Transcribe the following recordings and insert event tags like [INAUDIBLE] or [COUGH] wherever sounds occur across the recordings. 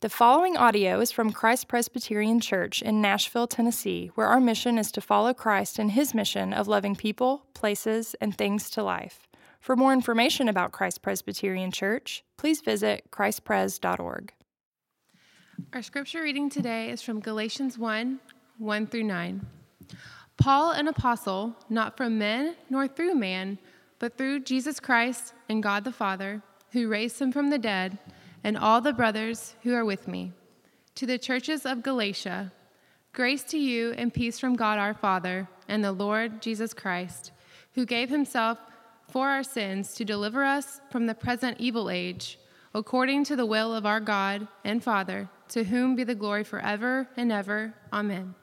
The following audio is from Christ Presbyterian Church in Nashville, Tennessee, where our mission is to follow Christ in his mission of loving people, places, and things to life. For more information about Christ Presbyterian Church, please visit christpres.org. Our scripture reading today is from Galatians 1 1 through 9. Paul, an apostle, not from men nor through man, but through Jesus Christ and God the Father, who raised him from the dead and all the brothers who are with me. To the churches of Galatia, grace to you and peace from God our Father and the Lord Jesus Christ, who gave himself for our sins to deliver us from the present evil age, according to the will of our God and Father, to whom be the glory forever and ever. Amen.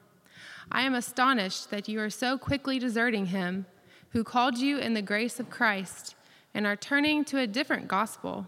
I am astonished that you are so quickly deserting him who called you in the grace of Christ and are turning to a different gospel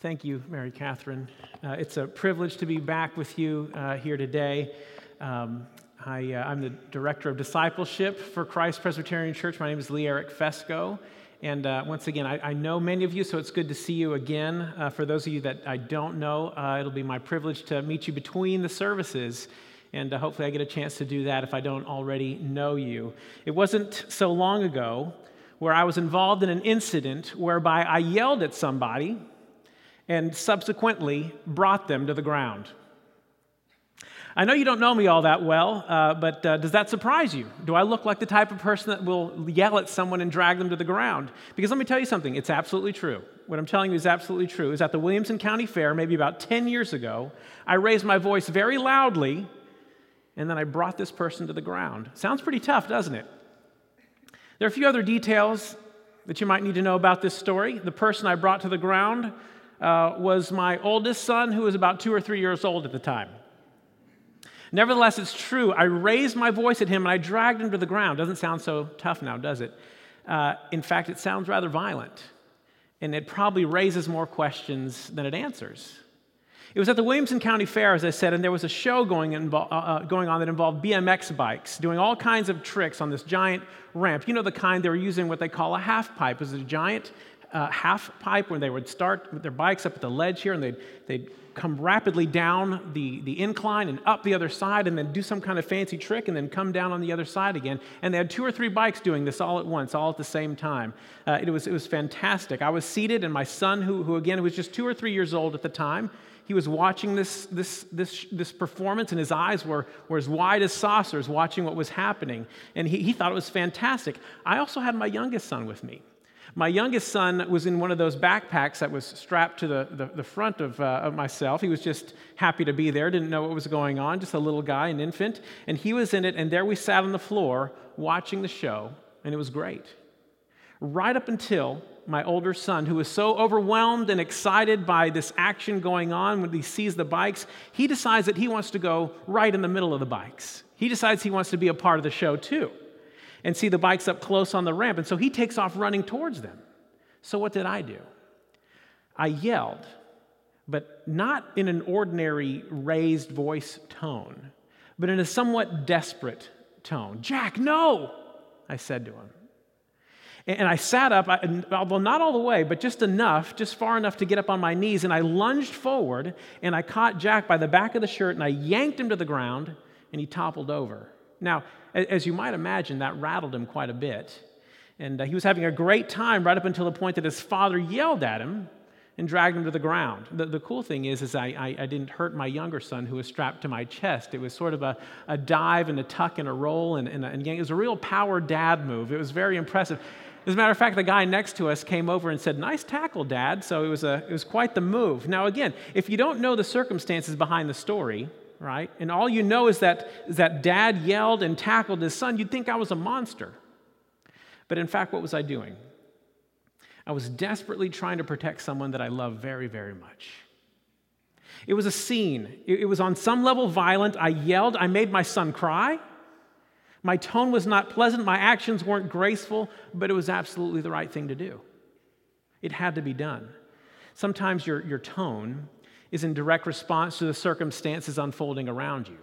Thank you, Mary Catherine. Uh, it's a privilege to be back with you uh, here today. Um, I, am uh, the Director of Discipleship for Christ Presbyterian Church. My name is Lyric Fesco. And uh, once again, I, I, know many of you, so it's good to see you again. Uh, for those of you that I don't know, uh, it'll be my privilege to meet you between the services. And hopefully, I get a chance to do that if I don't already know you. It wasn't so long ago where I was involved in an incident whereby I yelled at somebody and subsequently brought them to the ground. I know you don't know me all that well, uh, but uh, does that surprise you? Do I look like the type of person that will yell at someone and drag them to the ground? Because let me tell you something, it's absolutely true. What I'm telling you is absolutely true. Is at the Williamson County Fair, maybe about 10 years ago, I raised my voice very loudly, and then I brought this person to the ground. Sounds pretty tough, doesn't it? There are a few other details that you might need to know about this story. The person I brought to the ground uh, was my oldest son, who was about two or three years old at the time. Nevertheless, it's true. I raised my voice at him and I dragged him to the ground. Doesn't sound so tough now, does it? Uh, in fact, it sounds rather violent. And it probably raises more questions than it answers. It was at the Williamson County Fair, as I said, and there was a show going, uh, uh, going on that involved BMX bikes doing all kinds of tricks on this giant ramp. You know, the kind they were using what they call a half pipe. It was a giant uh, half pipe when they would start with their bikes up at the ledge here and they'd, they'd come rapidly down the, the incline and up the other side and then do some kind of fancy trick and then come down on the other side again. And they had two or three bikes doing this all at once, all at the same time. Uh, it, was, it was fantastic. I was seated, and my son, who, who again was just two or three years old at the time, he was watching this, this, this, this performance, and his eyes were, were as wide as saucers watching what was happening. And he, he thought it was fantastic. I also had my youngest son with me. My youngest son was in one of those backpacks that was strapped to the, the, the front of, uh, of, myself. He was just happy to be there, didn't know what was going on, just a little guy, an infant. And he was in it, and there we sat on the floor watching the show, and it was great. Right up until my older son, who was so overwhelmed and excited by this action going on when he sees the bikes, he decides that he wants to go right in the middle of the bikes. He decides he wants to be a part of the show too and see the bikes up close on the ramp. And so he takes off running towards them. So what did I do? I yelled, but not in an ordinary raised voice tone, but in a somewhat desperate tone. Jack, no, I said to him. And I sat up, although not all the way, but just enough, just far enough to get up on my knees. And I lunged forward and I caught Jack by the back of the shirt and I yanked him to the ground and he toppled over. Now, as you might imagine, that rattled him quite a bit. And uh, he was having a great time right up until the point that his father yelled at him and dragged him to the ground. The, the cool thing is, is I, I, I, didn't hurt my younger son who was strapped to my chest. It was sort of a, a dive and a tuck and a roll, and, and, and it was a real power dad move. It was very impressive. As a matter of fact, the guy next to us came over and said, Nice tackle, Dad. So it was, a, it was quite the move. Now, again, if you don't know the circumstances behind the story, right? And all you know is that, is that dad yelled and tackled his son. You'd think I was a monster. But in fact, what was I doing? I was desperately trying to protect someone that I love very, very much. It was a scene. It was on some level violent. I yelled. I made my son cry. My tone was not pleasant. My actions weren't graceful, but it was absolutely the right thing to do. It had to be done. Sometimes your, your tone is in direct response to the circumstances unfolding around you.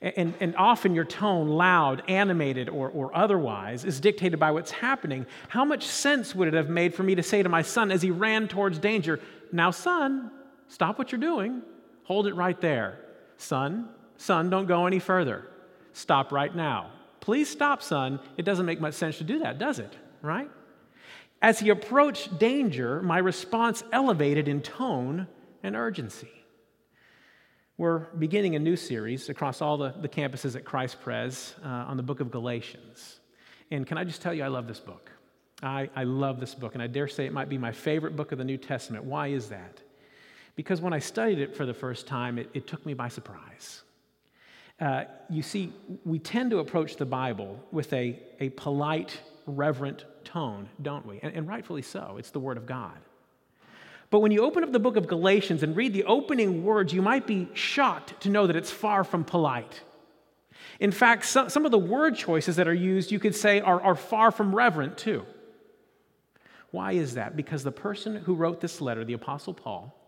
And, and often your tone, loud, animated, or, or otherwise, is dictated by what's happening. How much sense would it have made for me to say to my son as he ran towards danger, Now, son, stop what you're doing, hold it right there. Son, son, don't go any further. Stop right now. Please stop, son. It doesn't make much sense to do that, does it? Right? As he approached danger, my response elevated in tone and urgency. We're beginning a new series across all the, the campuses at Christ Pres uh, on the book of Galatians. And can I just tell you, I love this book. I, I love this book, and I dare say it might be my favorite book of the New Testament. Why is that? Because when I studied it for the first time, it, it took me by surprise. Uh, you see, we tend to approach the Bible with a, a polite, reverent tone, don't we? And, and rightfully so. It's the Word of God. But when you open up the book of Galatians and read the opening words, you might be shocked to know that it's far from polite. In fact, some, of the word choices that are used, you could say, are, are far from reverent too. Why is that? Because the person who wrote this letter, the Apostle Paul,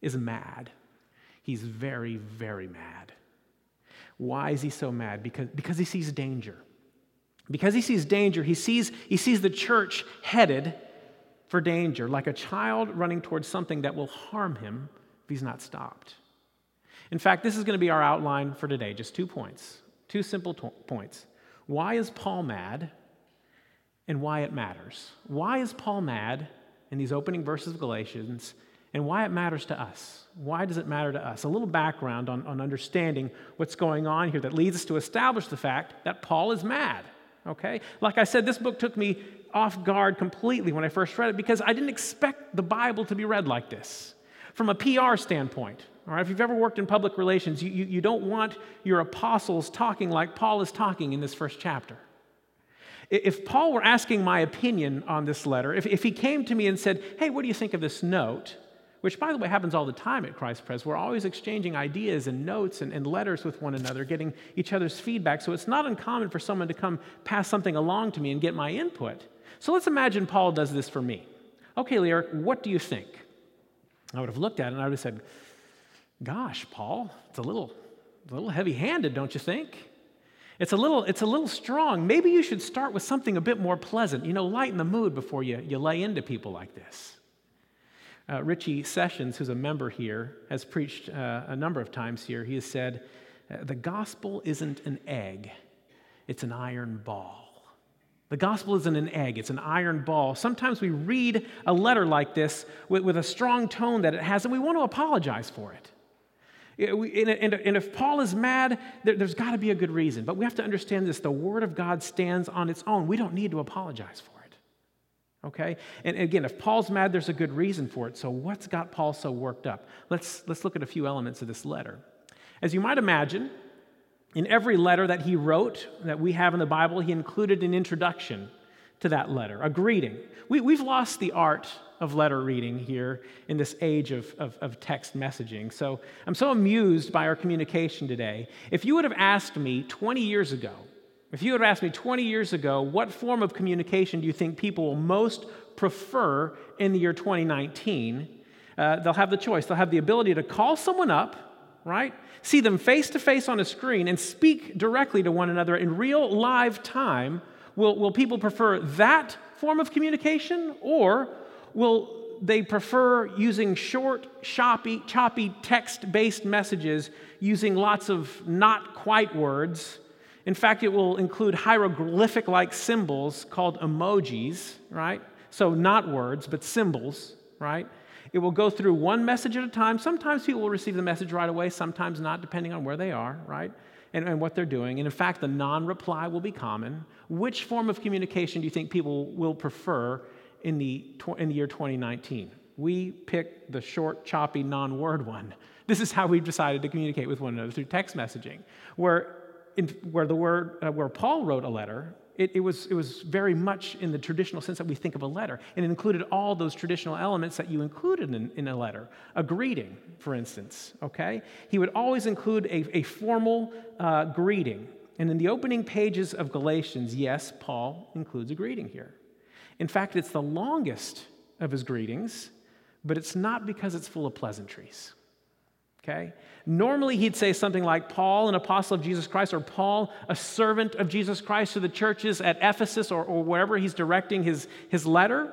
is mad. He's very, very mad. Why is he so mad? Because, because he sees danger. Because he sees danger, he sees, he sees the church headed for danger, like a child running towards something that will harm him if he's not stopped. In fact, this is going to be our outline for today just two points, two simple points. Why is Paul mad and why it matters? Why is Paul mad in these opening verses of Galatians and why it matters to us? Why does it matter to us? A little background on, on understanding what's going on here that leads us to establish the fact that Paul is mad. Okay? Like I said, this book took me off guard completely when I first read it because I didn't expect the Bible to be read like this. From a PR standpoint, all right, if you've ever worked in public relations, you, you, you don't want your apostles talking like Paul is talking in this first chapter. If Paul were asking my opinion on this letter, if, if he came to me and said, Hey, what do you think of this note? Which, by the way, happens all the time at Christ Pres. We're always exchanging ideas and notes and, and, letters with one another, getting each other's feedback. So it's not uncommon for someone to come pass something along to me and get my input. So let's imagine Paul does this for me. Okay, Lyric, what do you think? I would have looked at it and I would have said, Gosh, Paul, it's a little, a little heavy handed, don't you think? It's a, little, it's a little strong. Maybe you should start with something a bit more pleasant. You know, lighten the mood before you, you lay into people like this. Uh, Richie Sessions, who's a member here, has preached uh, a number of times here. He has said, uh, The gospel isn't an egg, it's an iron ball. The gospel isn't an egg, it's an iron ball. Sometimes we read a letter like this with, with a strong tone that it has, and we want to apologize for it. And if Paul is mad, there's got to be a good reason. But we have to understand this the Word of God stands on its own. We don't need to apologize for it. Okay? And again, if Paul's mad, there's a good reason for it. So, what's got Paul so worked up? Let's, let's look at a few elements of this letter. As you might imagine, in every letter that he wrote that we have in the Bible, he included an introduction to that letter, a greeting. We, we've lost the art of letter reading here in this age of, of, of, text messaging. So I'm so amused by our communication today. If you would have asked me 20 years ago, if you had asked me 20 years ago, what form of communication do you think people will most prefer in the year 2019? Uh, they'll have the choice. They'll have the ability to call someone up, right? See them face to face on a screen and speak directly to one another in real live time. Will, will people prefer that form of communication or will they prefer using short, choppy, choppy text based messages using lots of not quite words? In fact, it will include hieroglyphic like symbols called emojis, right? So, not words, but symbols, right? It will go through one message at a time. Sometimes people will receive the message right away, sometimes not, depending on where they are, right? And, and what they're doing. And in fact, the non reply will be common. Which form of communication do you think people will prefer in the, in the year 2019? We pick the short, choppy, non word one. This is how we've decided to communicate with one another through text messaging, where in, where the word uh, where Paul wrote a letter, It, it, was, it was very much in the traditional sense that we think of a letter. And it included all those traditional elements that you included in, in a letter. A greeting, for instance, okay? He would always include a, a formal uh, greeting. And in the opening pages of Galatians, yes, Paul includes a greeting here. In fact, it's the longest of his greetings, but it's not because it's full of pleasantries okay? Normally, he'd say something like Paul, an apostle of Jesus Christ, or Paul, a servant of Jesus Christ to the churches at Ephesus or, or wherever he's directing his, his letter.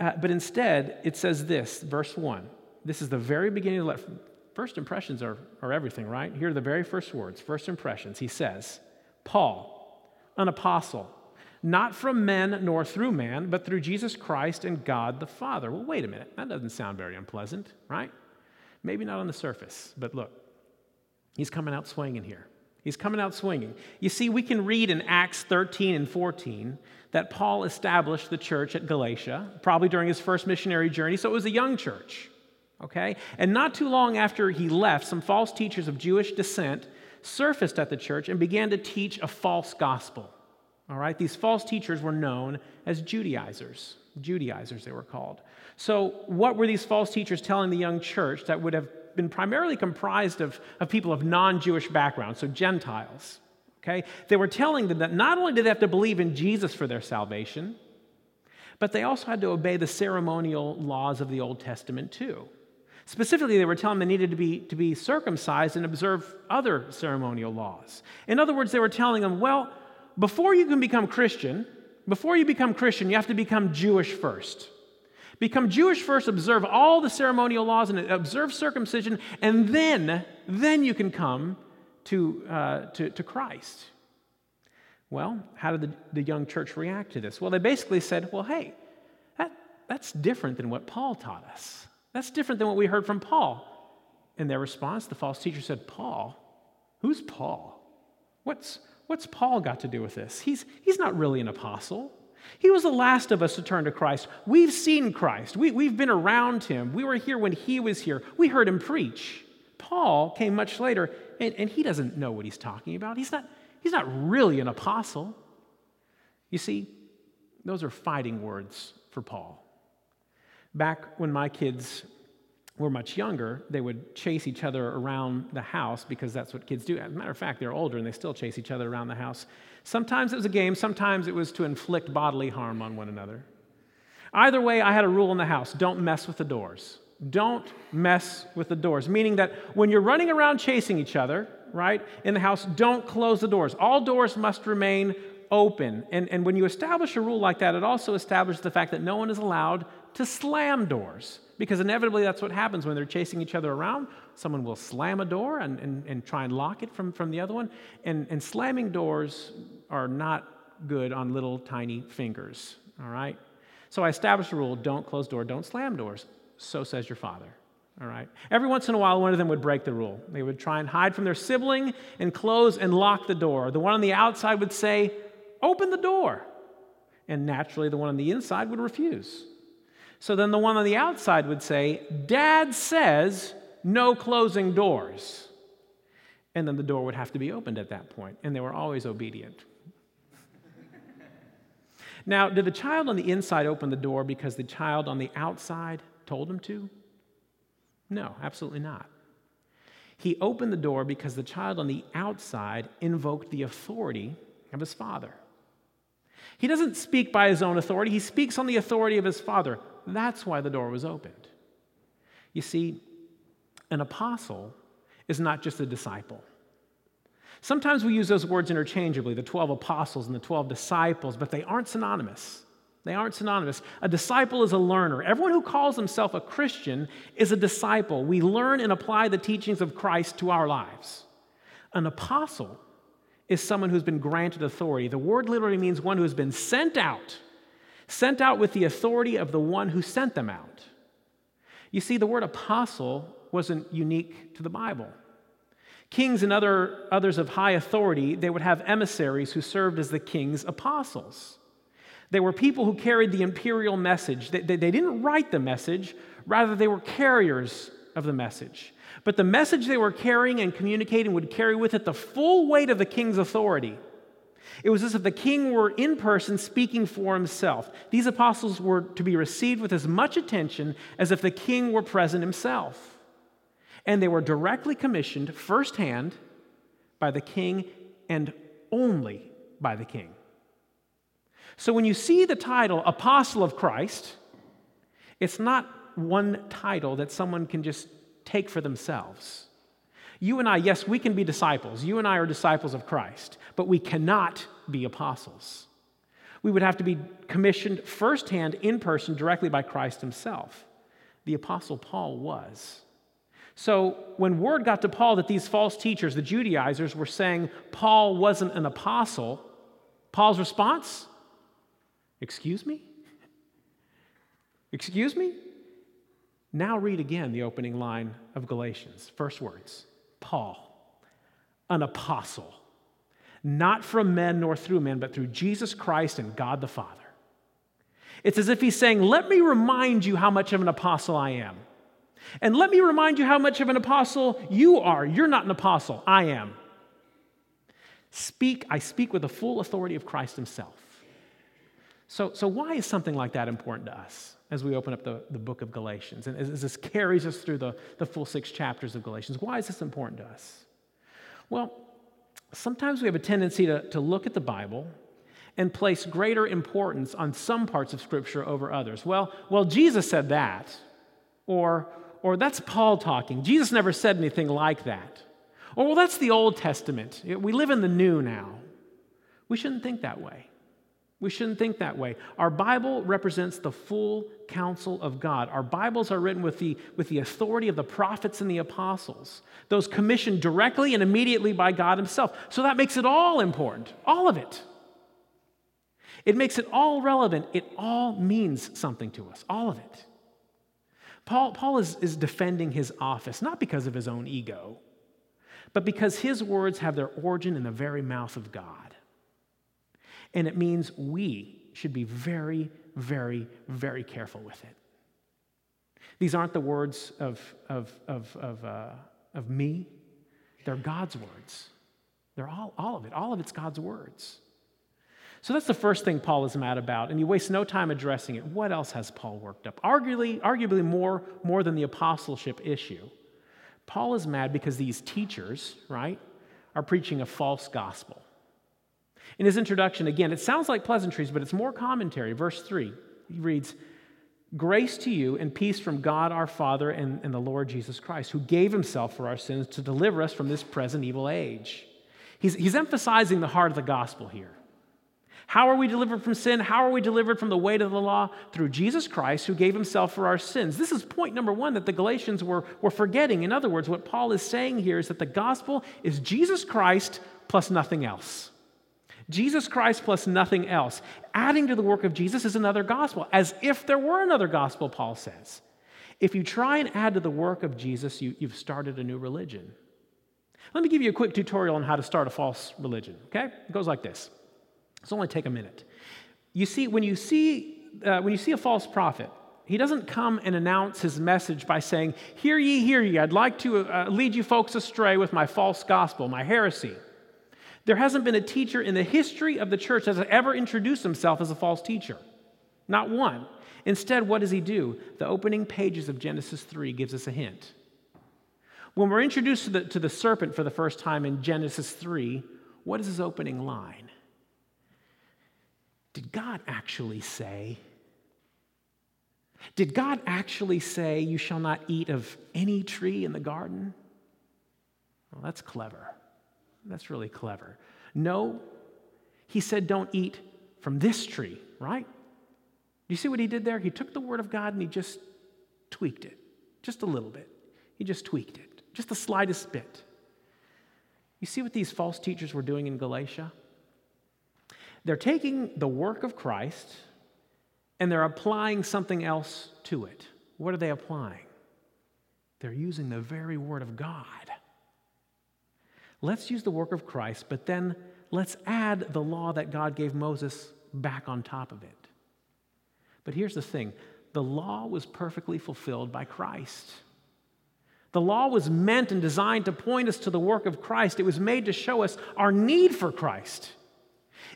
Uh, but instead, it says this, verse 1. This is the very beginning of the letter. First impressions are, are everything, right? Here are the very first words, first impressions. He says, Paul, an apostle, not from men nor through man, but through Jesus Christ and God the Father. Well, wait a minute. That doesn't sound very unpleasant, right? Maybe not on the surface, but look, he's coming out swinging here. He's coming out swinging. You see, we can read in Acts 13 and 14 that Paul established the church at Galatia, probably during his first missionary journey, so it was a young church, okay? And not too long after he left, some false teachers of Jewish descent surfaced at the church and began to teach a false gospel, all right? These false teachers were known as Judaizers. Judaizers, they were called. So, what were these false teachers telling the young church that would have been primarily comprised of, of people of non Jewish background, so Gentiles? Okay? They were telling them that not only did they have to believe in Jesus for their salvation, but they also had to obey the ceremonial laws of the Old Testament too. Specifically, they were telling them they needed to be, to be circumcised and observe other ceremonial laws. In other words, they were telling them, well, before you can become Christian, before you become Christian, you have to become Jewish first. Become Jewish first, observe all the ceremonial laws and observe circumcision, and then, then you can come to, uh, to, to Christ. Well, how did the, the young church react to this? Well, they basically said, well, hey, that, that's different than what Paul taught us. That's different than what we heard from Paul. In their response, the false teacher said, Paul? Who's Paul? What's, What's Paul got to do with this? He's, he's not really an apostle. He was the last of us to turn to Christ. We've seen Christ, we, we've been around him. We were here when he was here, we heard him preach. Paul came much later, and, and he doesn't know what he's talking about. He's not, he's not really an apostle. You see, those are fighting words for Paul. Back when my kids were much younger, they would chase each other around the house because that's what kids do. As a matter of fact, they're older and they still chase each other around the house. Sometimes it was a game, sometimes it was to inflict bodily harm on one another. Either way, I had a rule in the house don't mess with the doors. Don't mess with the doors, meaning that when you're running around chasing each other, right, in the house, don't close the doors. All doors must remain open. And, and when you establish a rule like that, it also establishes the fact that no one is allowed to slam doors because inevitably that's what happens when they're chasing each other around. Someone will slam a door and, and, and try and lock it from, from the other one. And, and slamming doors are not good on little tiny fingers, all right? So I established a rule don't close door, don't slam doors. So says your father. All right. Every once in a while, one of them would break the rule. They would try and hide from their sibling and close and lock the door. The one on the outside would say, Open the door. And naturally, the one on the inside would refuse. So then the one on the outside would say, Dad says no closing doors. And then the door would have to be opened at that point, and they were always obedient. [LAUGHS] now, did the child on the inside open the door because the child on the outside told him to? No, absolutely not. He opened the door because the child on the outside invoked the authority of his father. He doesn't speak by his own authority, he speaks on the authority of his father. That's why the door was opened. You see, an apostle is not just a disciple. Sometimes we use those words interchangeably, the 12 apostles and the 12 disciples, but they aren't synonymous. They aren't synonymous. A disciple is a learner. Everyone who calls himself a Christian is a disciple. We learn and apply the teachings of Christ to our lives. An apostle is someone who's been granted authority. The word literally means one who has been sent out sent out with the authority of the one who sent them out. You see, the word apostle wasn't unique to the Bible. Kings and other, others of high authority, they would have emissaries who served as the king's apostles. They were people who carried the imperial message. They, they, they didn't write the message, rather, they were carriers of the message. But the message they were carrying and communicating would carry with it the full weight of the king's authority. It was as if the king were in person speaking for himself. These apostles were to be received with as much attention as if the king were present himself. And they were directly commissioned firsthand by the king and only by the king. So when you see the title Apostle of Christ, it's not one title that someone can just take for themselves. You and I, yes, we can be disciples. You and I are disciples of Christ, but we cannot be apostles. We would have to be commissioned firsthand, in person, directly by Christ himself. The Apostle Paul was. So, when word got to Paul that these false teachers, the Judaizers, were saying Paul wasn't an apostle, Paul's response Excuse me? Excuse me? Now read again the opening line of Galatians. First words Paul, an apostle, not from men nor through men, but through Jesus Christ and God the Father. It's as if he's saying, Let me remind you how much of an apostle I am. And let me remind you how much of an apostle you are. You're not an apostle, I am. Speak, I speak with the full authority of Christ himself. So, so why is something like that important to us as we open up the, the book of Galatians? And as, as this carries us through the, the full six chapters of Galatians, why is this important to us? Well, sometimes we have a tendency to, to look at the Bible and place greater importance on some parts of Scripture over others. Well, well, Jesus said that, or or that's Paul talking. Jesus never said anything like that. Or, well, that's the Old Testament. We live in the new now. We shouldn't think that way. We shouldn't think that way. Our Bible represents the full counsel of God. Our Bibles are written with the, with the authority of the prophets and the apostles, those commissioned directly and immediately by God Himself. So that makes it all important, all of it. It makes it all relevant. It all means something to us, all of it. Paul, Paul is, is defending his office, not because of his own ego, but because his words have their origin in the very mouth of God. And it means we should be very, very, very careful with it. These aren't the words of, of, of, of, uh, of me, they're God's words. They're all, all of it, all of it's God's words. So that's the first thing Paul is mad about, and he wastes no time addressing it. What else has Paul worked up? Arguably, arguably more, more than the apostleship issue. Paul is mad because these teachers, right, are preaching a false gospel. In his introduction, again, it sounds like pleasantries, but it's more commentary. Verse 3, he reads, Grace to you and peace from God our Father and, and the Lord Jesus Christ, who gave himself for our sins to deliver us from this present evil age. He's, he's emphasizing the heart of the gospel here. How are we delivered from sin? How are we delivered from the weight of the law? Through Jesus Christ, who gave himself for our sins. This is point number one that the Galatians were, were forgetting. In other words, what Paul is saying here is that the gospel is Jesus Christ plus nothing else. Jesus Christ plus nothing else. Adding to the work of Jesus is another gospel, as if there were another gospel, Paul says. If you try and add to the work of Jesus, you, you've started a new religion. Let me give you a quick tutorial on how to start a false religion, okay? It goes like this. It's only take a minute. You see, when you see, uh, when you see a false prophet, he doesn't come and announce his message by saying, Hear ye, hear ye, I'd like to uh, lead you folks astray with my false gospel, my heresy. There hasn't been a teacher in the history of the church that has ever introduced himself as a false teacher. Not one. Instead, what does he do? The opening pages of Genesis 3 gives us a hint. When we're introduced to the, to the serpent for the first time in Genesis 3, what is his opening line? Did God actually say? Did God actually say, You shall not eat of any tree in the garden? Well, that's clever. That's really clever. No, he said, Don't eat from this tree, right? Do you see what he did there? He took the word of God and he just tweaked it, just a little bit. He just tweaked it, just the slightest bit. You see what these false teachers were doing in Galatia? They're taking the work of Christ and they're applying something else to it. What are they applying? They're using the very word of God. Let's use the work of Christ, but then let's add the law that God gave Moses back on top of it. But here's the thing the law was perfectly fulfilled by Christ. The law was meant and designed to point us to the work of Christ. It was made to show us our need for Christ.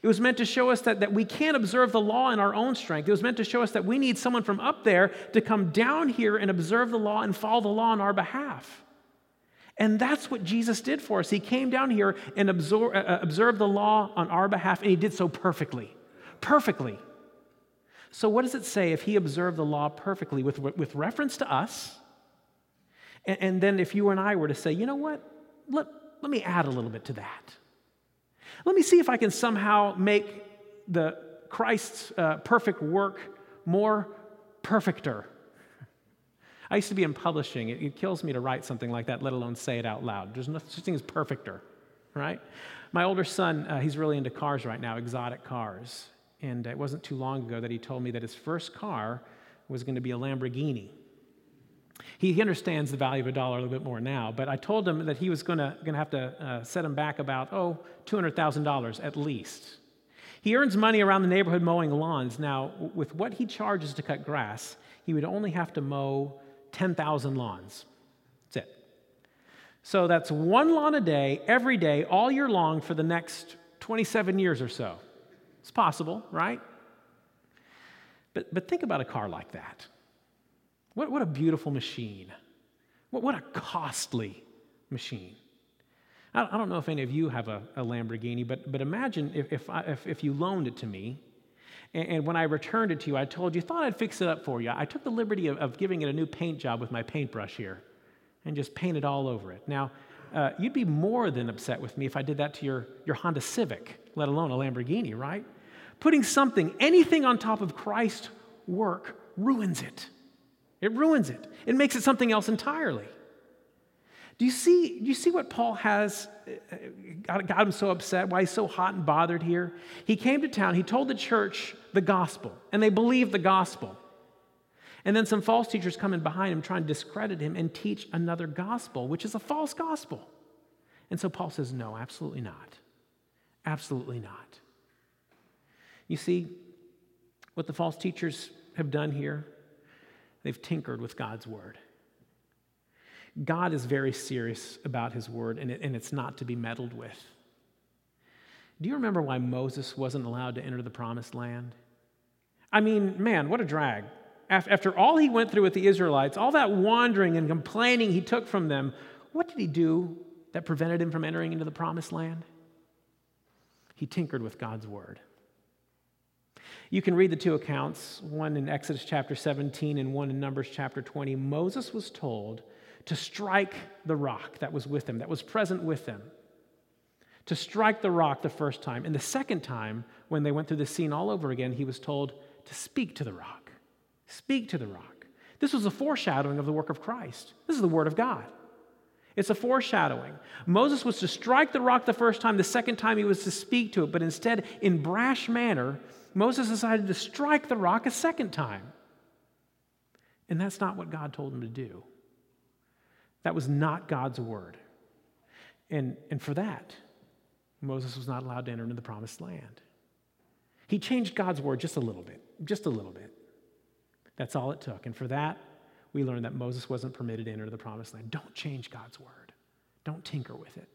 It was meant to show us that, that we can't observe the law in our own strength. It was meant to show us that we need someone from up there to come down here and observe the law and follow the law on our behalf. And that's what Jesus did for us. He came down here and absor- uh, uh, observed the law on our behalf, and he did so perfectly. Perfectly. So, what does it say if he observed the law perfectly with, with reference to us? And, and then, if you and I were to say, you know what? Let, let me add a little bit to that. Let me see if I can somehow make the Christ's uh, perfect work more perfecter. I used to be in publishing. It, it, kills me to write something like that, let alone say it out loud. There's no such thing as perfecter, right? My older son, uh, he's really into cars right now, exotic cars. And it wasn't too long ago that he told me that his first car was going to be a Lamborghini. He, he understands the value of a dollar a little bit more now, but I told him that he was going to have to uh, set him back about, oh, $200,000 at least. He earns money around the neighborhood mowing lawns. Now, with what he charges to cut grass, he would only have to mow 10,000 lawns. That's it. So that's one lawn a day, every day, all year long for the next 27 years or so. It's possible, right? But, but think about a car like that. What, what a beautiful machine. What, what a costly machine. I, I don't know if any of you have a, a Lamborghini, but, but imagine if, if, I, if, if you loaned it to me and, and, when I returned it to you, I told you, thought I'd fix it up for you. I took the liberty of, of giving it a new paint job with my paintbrush here and just painted all over it. Now, uh, you'd be more than upset with me if I did that to your, your Honda Civic, let alone a Lamborghini, right? Putting something, anything on top of Christ's work ruins it. It ruins it. It makes it something else entirely. Do you see, do you see what Paul has uh, got, got him so upset, why he's so hot and bothered here? He came to town, he told the church the gospel, and they believed the gospel. And then some false teachers come in behind him trying to discredit him and teach another gospel, which is a false gospel. And so Paul says, No, absolutely not. Absolutely not. You see, what the false teachers have done here They've tinkered with God's word. God is very serious about his word, and, it, and it's not to be meddled with. Do you remember why Moses wasn't allowed to enter the promised land? I mean, man, what a drag. After all he went through with the Israelites, all that wandering and complaining he took from them, what did he do that prevented him from entering into the promised land? He tinkered with God's word. You can read the two accounts, one in Exodus chapter 17 and one in Numbers chapter 20. Moses was told to strike the rock that was with him, that was present with them. To strike the rock the first time. And the second time, when they went through the scene all over again, he was told to speak to the rock. Speak to the rock. This was a foreshadowing of the work of Christ. This is the Word of God. It's a foreshadowing. Moses was to strike the rock the first time, the second time he was to speak to it, but instead, in brash manner, Moses decided to strike the rock a second time. And that's not what God told him to do. That was not God's word. And, and for that, Moses was not allowed to enter into the promised land. He changed God's word just a little bit, just a little bit. That's all it took. And for that, we learn that Moses wasn't permitted to enter the promised land. Don't change God's word, don't tinker with it.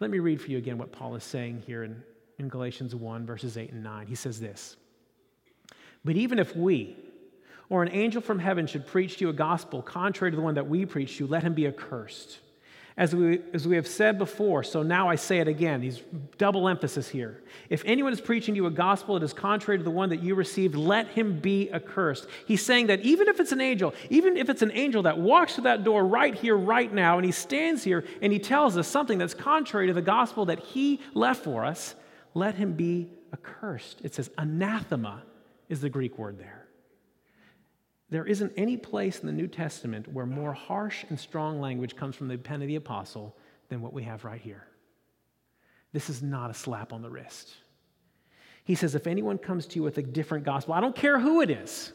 Let me read for you again what Paul is saying here in in Galatians 1, verses 8 and 9. He says this But even if we, or an angel from heaven, should preach to you a gospel contrary to the one that we preach to you, let him be accursed. As we, as we have said before, so now I say it again. He's double emphasis here. If anyone is preaching to you a gospel that is contrary to the one that you received, let him be accursed. He's saying that even if it's an angel, even if it's an angel that walks through that door right here, right now, and he stands here and he tells us something that's contrary to the gospel that he left for us, let him be accursed. It says anathema is the Greek word there. There isn't any place in the New Testament where more harsh and strong language comes from the pen of the apostle than what we have right here. This is not a slap on the wrist. He says, if anyone comes to you with a different gospel, I don't care who it is,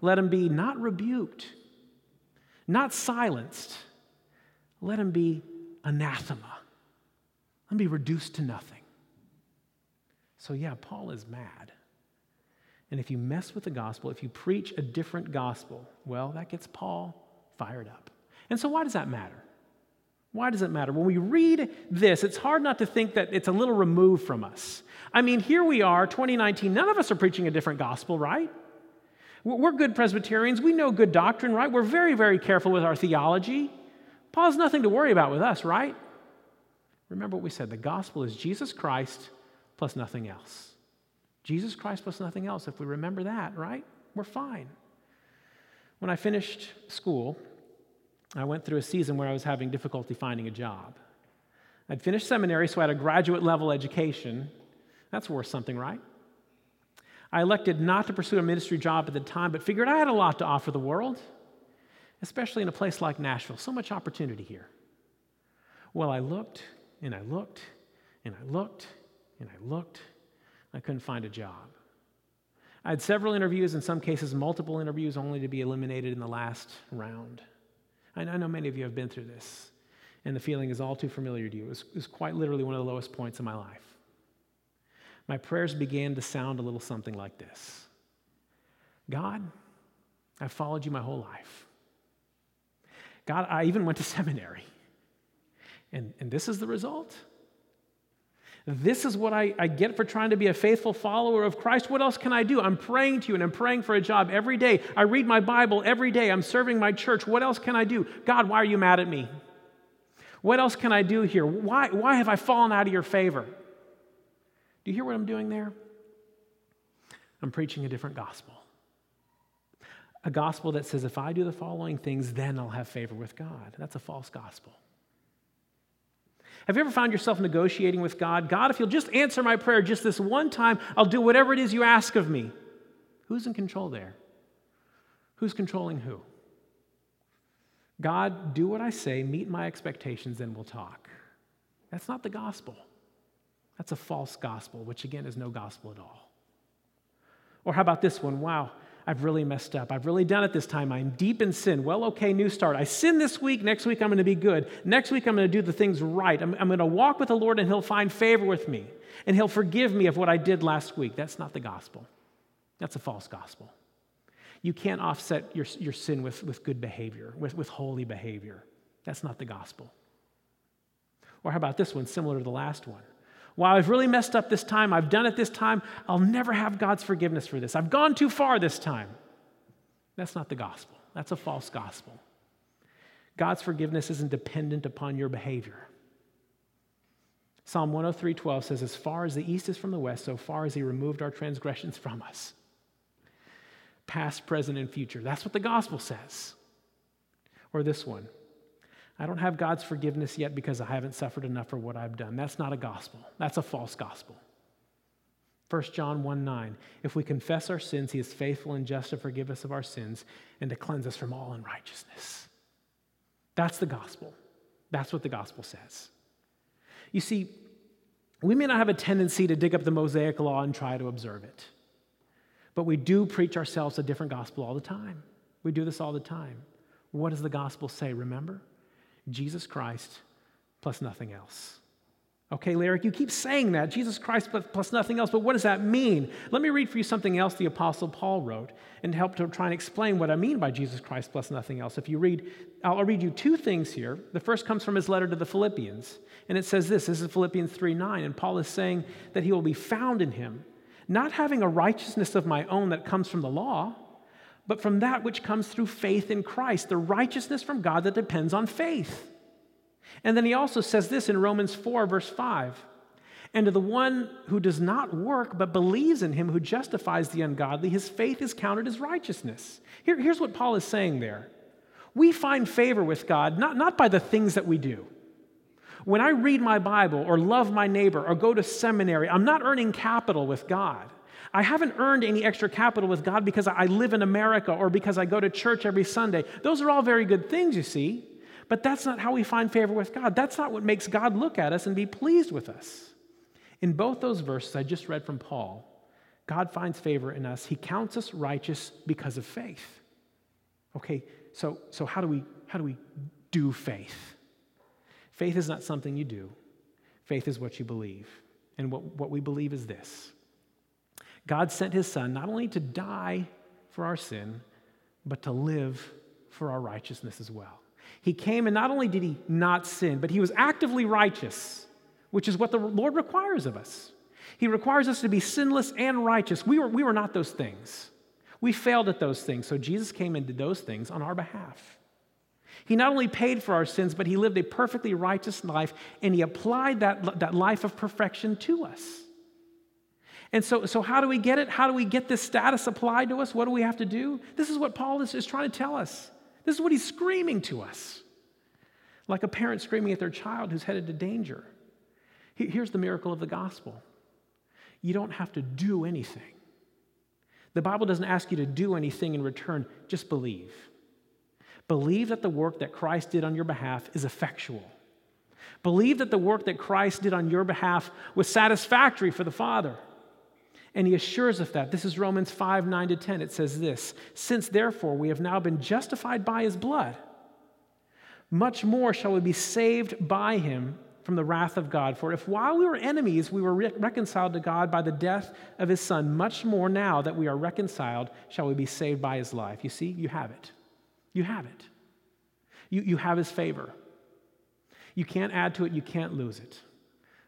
let him be not rebuked, not silenced, let him be anathema, let him be reduced to nothing. So, yeah, Paul is mad. And if you mess with the gospel, if you preach a different gospel, well, that gets Paul fired up. And so, why does that matter? Why does it matter? When we read this, it's hard not to think that it's a little removed from us. I mean, here we are, 2019, none of us are preaching a different gospel, right? We're good Presbyterians. We know good doctrine, right? We're very, very careful with our theology. Paul's nothing to worry about with us, right? Remember what we said the gospel is Jesus Christ plus nothing else. Jesus Christ plus nothing else. If we remember that, right? We're fine. When I finished school, I went through a season where I was having difficulty finding a job. I'd finished seminary, so I had a graduate level education. That's worth something, right? I elected not to pursue a ministry job at the time, but figured I had a lot to offer the world, especially in a place like Nashville. So much opportunity here. Well, I looked and I looked and I looked and I looked. I couldn't find a job. I had several interviews, in some cases, multiple interviews, only to be eliminated in the last round. I know many of you have been through this, and the feeling is all too familiar to you. It was, it was quite literally one of the lowest points in my life my prayers began to sound a little something like this God, I've followed you my whole life. God, I even went to [LAUGHS] seminary. And, and this is the result. This is what I, I get for trying to be a faithful follower of Christ. What else can I do? I'm praying to you and I'm praying for a job every day. I read my Bible every day. I'm serving my church. What else can I do? God, why are you mad at me? What else can I do here? Why, why have I fallen out of your favor? Do you hear what I'm doing there? I'm preaching a different gospel. A gospel that says, if I do the following things, then I'll have favor with God. That's a false gospel. Have you ever found yourself negotiating with God? God, if you'll just answer my prayer just this one time, I'll do whatever it is you ask of me. Who's in control there? Who's controlling who? God, do what I say, meet my expectations, then we'll talk. That's not the gospel. That's a false gospel, which again is no gospel at all. Or how about this one? Wow, I've really messed up. I've really done it this time. I'm deep in sin. Well, okay, new start. I sin this week. Next week, I'm going to be good. Next week, I'm going to do the things right. I'm, I'm going to walk with the Lord, and He'll find favor with me. And He'll forgive me of what I did last week. That's not the gospel. That's a false gospel. You can't offset your, your sin with, with good behavior, with, with holy behavior. That's not the gospel. Or how about this one, similar to the last one? Wow, I've really messed up this time. I've done it this time. I'll never have God's forgiveness for this. I've gone too far this time. That's not the gospel. That's a false gospel. God's forgiveness isn't dependent upon your behavior. Psalm 103:12 says, As far as the east is from the west, so far as he removed our transgressions [LAUGHS] from us. Past, present, and future. That's what the gospel says. Or this one. I don't have God's forgiveness yet because I haven't suffered enough for what I've done. That's not a gospel, that's a false gospel. 1 John 1 9. If we confess our sins, he is faithful and just to forgive us of our sins and to cleanse us from all unrighteousness. That's the gospel. That's what the gospel says. You see, we may not have a tendency to dig up the Mosaic law and try to observe it, but we do preach ourselves a different gospel all the time. We do this all the time. What does the gospel say? Remember? Jesus Christ plus nothing else. Okay, Lyric, you keep saying that, Jesus Christ plus nothing else, but what does that mean? Let me read for you something else the Apostle Paul wrote and help to try and explain what I mean by Jesus Christ plus nothing else. If you read, I'll read you two things here. The first comes from his letter to the Philippians, and it says this this is Philippians 3 9, and Paul is saying that he will be found in him, not having a righteousness of my own that comes from the law but from that which comes through faith in Christ, the righteousness from God that depends on faith. And then he also says this in Romans 4, verse 5 And to the one who does not work, but believes in him who justifies the ungodly, his faith is counted as righteousness. Here, here's what Paul is saying there we find favor with God not, not by the things that we do. When I read my Bible or love my neighbor or go to seminary, I'm not earning capital with God. I haven't earned any extra capital with God because I live in America or because I go to church every Sunday. Those are all very good things, you see, but that's not how we find favor with God. That's not what makes God look at us and be pleased with us. In both those verses I just read from Paul, God finds favor in us. He counts us righteous because of faith. Okay, so, so how, do we, how do we do faith? Faith is not something you do, faith is what you believe. And what, what we believe is this God sent his son not only to die for our sin, but to live for our righteousness as well. He came and not only did he not sin, but he was actively righteous, which is what the Lord requires of us. He requires us to be sinless and righteous. We were, we were not those things. We failed at those things. So Jesus came and did those things on our behalf. He not only paid for our sins, but he lived a perfectly righteous life and he applied that, that life of perfection to us. And so, so, how do we get it? How do we get this status applied to us? What do we have to do? This is what Paul is, is trying to tell us. This is what he's screaming to us. Like a parent screaming at their child who's headed to danger. Here's the miracle of the gospel you don't have to do anything. The Bible doesn't ask you to do anything in return, just believe. Believe that the work that Christ did on your behalf is effectual. Believe that the work that Christ did on your behalf was satisfactory for the Father. And he assures us that. This is Romans 5 9 to 10. It says this Since therefore we have now been justified by his blood, much more shall we be saved by him from the wrath of God. For if while we were enemies, we were re- reconciled to God by the death of his Son, much more now that we are reconciled, shall we be saved by his life. You see, you have it. You have it. You, you have his favor. You can't add to it, you can't lose it.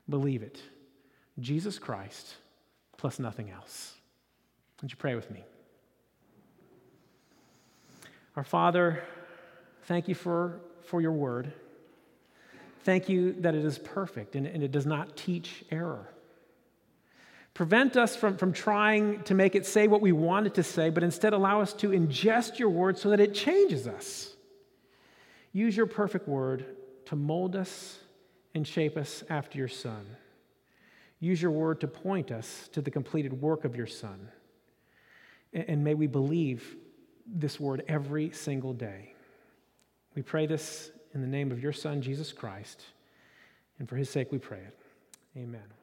Believe it. Jesus Christ plus nothing else. Would you pray with me? Our Father, thank you for, for your word. Thank you that it is perfect and, and it does not teach error. Prevent us from, from trying to make it say what we want it to say, but instead allow us to ingest your word so that it changes us. Use your perfect word to mold us and shape us after your Son. Use your word to point us to the completed work of your Son. And may we believe this word every single day. We pray this in the name of your Son, Jesus Christ. And for his sake we pray it. Amen.